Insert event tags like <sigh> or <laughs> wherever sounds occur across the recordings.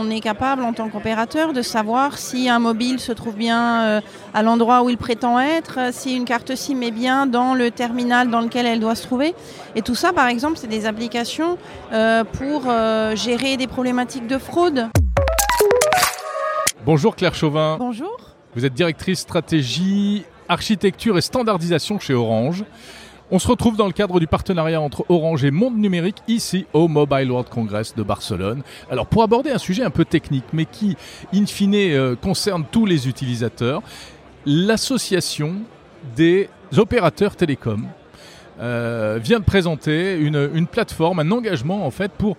on est capable en tant qu'opérateur de savoir si un mobile se trouve bien euh, à l'endroit où il prétend être, si une carte SIM est bien dans le terminal dans lequel elle doit se trouver. Et tout ça, par exemple, c'est des applications euh, pour euh, gérer des problématiques de fraude. Bonjour Claire Chauvin. Bonjour. Vous êtes directrice stratégie, architecture et standardisation chez Orange. On se retrouve dans le cadre du partenariat entre Orange et Monde Numérique ici au Mobile World Congress de Barcelone. Alors pour aborder un sujet un peu technique mais qui in fine euh, concerne tous les utilisateurs, l'association des opérateurs télécoms euh, vient de présenter une, une plateforme, un engagement en fait pour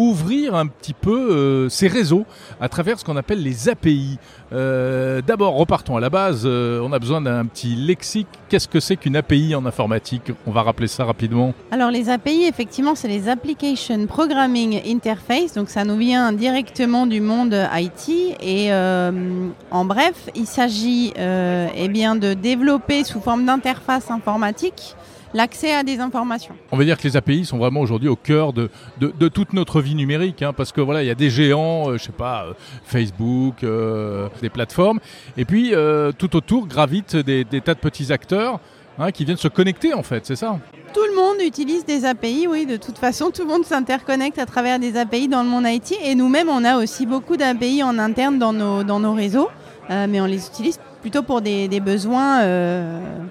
ouvrir un petit peu euh, ces réseaux à travers ce qu'on appelle les API. Euh, d'abord, repartons à la base. Euh, on a besoin d'un petit lexique. Qu'est-ce que c'est qu'une API en informatique? On va rappeler ça rapidement. Alors, les API, effectivement, c'est les Application Programming Interface. Donc, ça nous vient directement du monde IT. Et en bref, il s'agit eh de développer sous forme d'interface informatique l'accès à des informations. On va dire que les API sont vraiment aujourd'hui au cœur de, de, toute notre vie numérique, hein, parce que voilà, il y a des géants, je euh, je sais pas, euh, Facebook, euh, des plateformes, et puis tout autour gravitent des, tas de petits acteurs hein, qui viennent se connecter en fait, c'est ça? Tout le monde utilise des API, oui, de toute façon, tout le monde s'interconnecte à travers des API dans le monde IT. Et nous-mêmes, on a aussi beaucoup d'API en interne dans nos, dans nos réseaux, mais on les utilise plutôt pour des, des besoins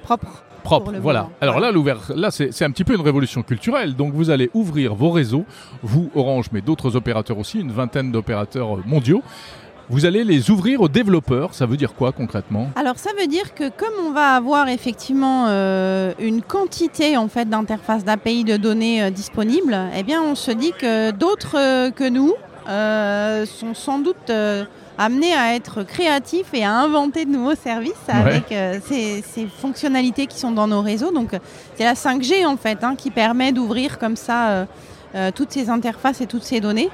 propres propre. Voilà. Alors là, là c'est un petit peu une révolution culturelle. Donc vous allez ouvrir vos réseaux, vous Orange, mais d'autres opérateurs aussi, une vingtaine d'opérateurs mondiaux. Vous allez les ouvrir aux développeurs. Ça veut dire quoi concrètement? Alors ça veut dire que comme on va avoir effectivement euh, une quantité en fait d'interfaces d'API de données euh, disponibles, eh bien on se dit que d'autres euh, que nous sont sans doute amené à être créatif et à inventer de nouveaux services avec euh, ces, fonctionnalités qui sont dans nos réseaux. Donc c'est la 5G en fait hein, qui permet d'ouvrir comme ça euh, toutes ces interfaces et toutes ces données.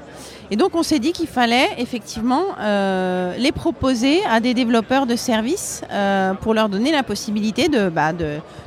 Et donc on s'est dit qu'il fallait effectivement euh, les proposer à des développeurs de services euh, pour leur donner la possibilité bah,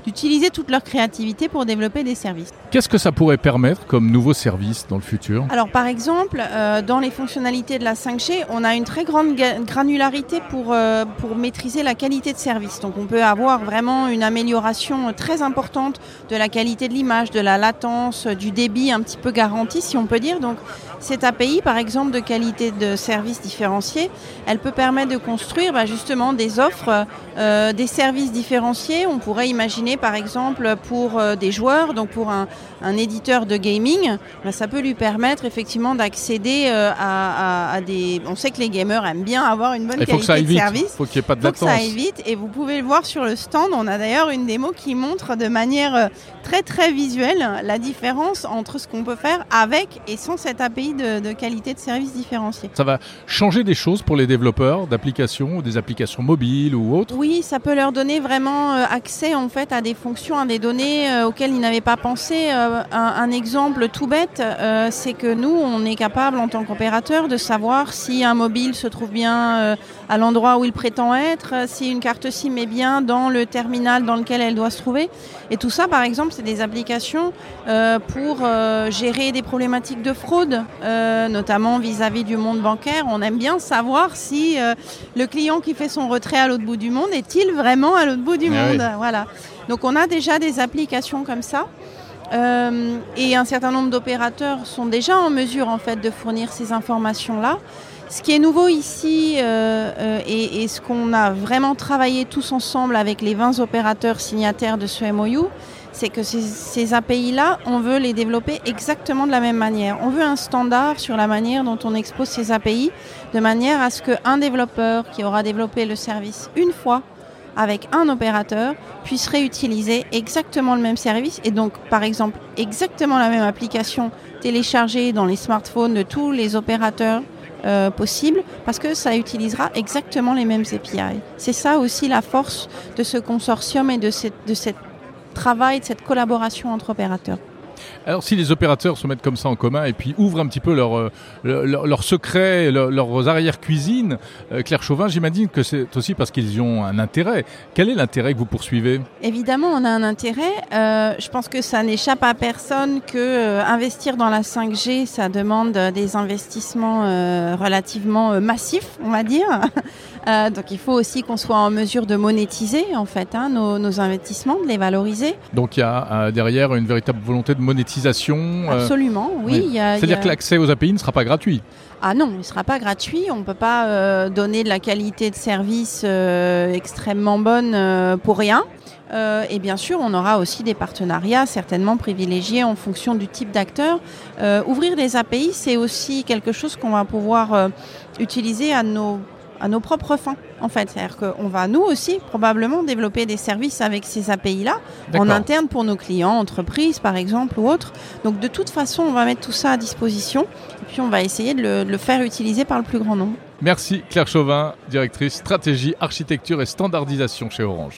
d'utiliser toute leur créativité pour développer des services. Qu'est-ce que ça pourrait permettre comme nouveaux services dans le futur? Alors par exemple, dans les fonctionnalités de la 5G, on a une très grande granularité pour, pour maîtriser la qualité de service. Donc on peut avoir vraiment une amélioration très importante de la qualité de l'image, de la latence, du débit un petit peu garanti si on peut dire. Donc cette API, par exemple, de qualité de service différencié, elle peut permettre de construire bah, justement des offres, euh, des services différenciés. On pourrait imaginer, par exemple, pour euh, des joueurs, donc pour un, éditeur de gaming, bah, ça peut lui permettre effectivement d'accéder euh, à, des. On sait que les gamers aiment bien avoir une bonne qualité de service. Faut qu'il n'y ait pas de latence. ça aille vite. Et vous pouvez le voir sur le stand. On a d'ailleurs une démo qui montre de manière très très visuelle la différence entre ce qu'on peut faire avec et sans cette API de, qualité de service différenciée. Ça va changer des choses pour les développeurs d'applications, des applications mobiles ou autres? Oui, ça peut leur donner vraiment euh, accès en fait à des fonctions, à des données euh, auxquelles ils n'avaient pas pensé. Euh, un, exemple tout bête, c'est que nous, on est capable en tant qu'opérateur de savoir si un mobile se trouve bien à l'endroit où il prétend être, si une carte SIM est bien dans le terminal dans lequel elle doit se trouver. Et tout ça, par exemple, c'est des applications pour gérer des problématiques de fraude. Euh, notamment vis-à-vis du monde bancaire. On aime bien savoir si euh, le client qui fait son retrait à l'autre bout du monde est-il vraiment à l'autre bout du ah monde? Voilà. Donc on a déjà des applications comme ça. Euh, et un certain nombre d'opérateurs sont déjà en mesure en fait de fournir ces informations-là. Ce qui est nouveau ici et, et, ce qu'on a vraiment travaillé tous ensemble avec les 20 opérateurs signataires de ce MOU, c'est que ces, API-là, on veut les développer exactement de la même manière. On veut un standard sur la manière dont on expose ces API, de manière à ce qu'un développeur qui aura développé le service une fois avec un opérateur puisse réutiliser exactement le même service et donc par exemple exactement la même application téléchargée dans les smartphones de tous les opérateurs euh, possibles parce que ça utilisera exactement les mêmes API. C'est ça aussi la force de ce consortium et de de cette travail, de cette collaboration entre opérateurs. Alors si les opérateurs se mettent comme ça en commun et puis ouvrent un petit peu leurs leur, leur secrets, leurs arrière-cuisines, Claire Chauvin, j'imagine que c'est aussi parce qu'ils ont un intérêt. Quel est l'intérêt que vous poursuivez Évidemment, on a un intérêt. je pense que ça n'échappe à personne que investir dans la 5G, ça demande des investissements relativement massifs, on va dire. <laughs> Euh, donc il faut aussi qu'on soit en mesure de monétiser en fait hein, nos, investissements, de les valoriser. Donc il y a euh, derrière une véritable volonté de monétisation. Euh, Absolument, oui. C'est-à-dire que l'accès aux API ne sera pas gratuit. Ah non, il ne sera pas gratuit. On ne peut pas donner de la qualité de service extrêmement bonne pour rien. et bien sûr, on aura aussi des partenariats certainement privilégiés en fonction du type d'acteur. ouvrir des API, c'est aussi quelque chose qu'on va pouvoir utiliser à nos à nos propres fins, en fait. C'est-à-dire qu'on va, nous aussi, probablement développer des services avec ces API-là, en interne pour nos clients, entreprises, par exemple, ou autres. Donc, de toute façon, on va mettre tout ça à disposition, et puis on va essayer de le, de le faire utiliser par le plus grand nombre. Merci Claire Chauvin, directrice stratégie, architecture et standardisation chez Orange.